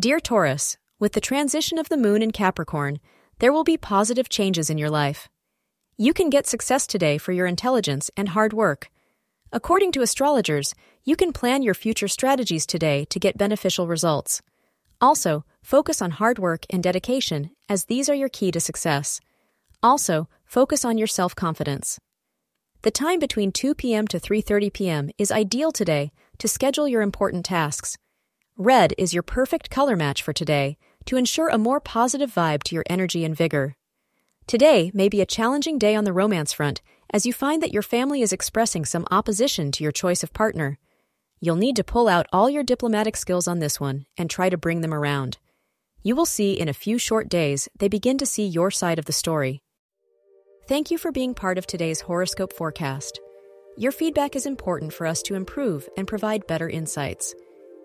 Dear Taurus, with the transition of the moon in Capricorn, there will be positive changes in your life. You can get success today for your intelligence and hard work. According to astrologers, you can plan your future strategies today to get beneficial results. Also, focus on hard work and dedication, as these are your key to success. Also, focus on your self-confidence. The time between 2 p.m. to 3:30 p.m. is ideal today to schedule your important tasks. Red is your perfect color match for today to ensure a more positive vibe to your energy and vigor. Today may be a challenging day on the romance front as you find that your family is expressing some opposition to your choice of partner. You'll need to pull out all your diplomatic skills on this one and try to bring them around. You will see in a few short days they begin to see your side of the story. Thank you for being part of today's horoscope forecast. Your feedback is important for us to improve and provide better insights.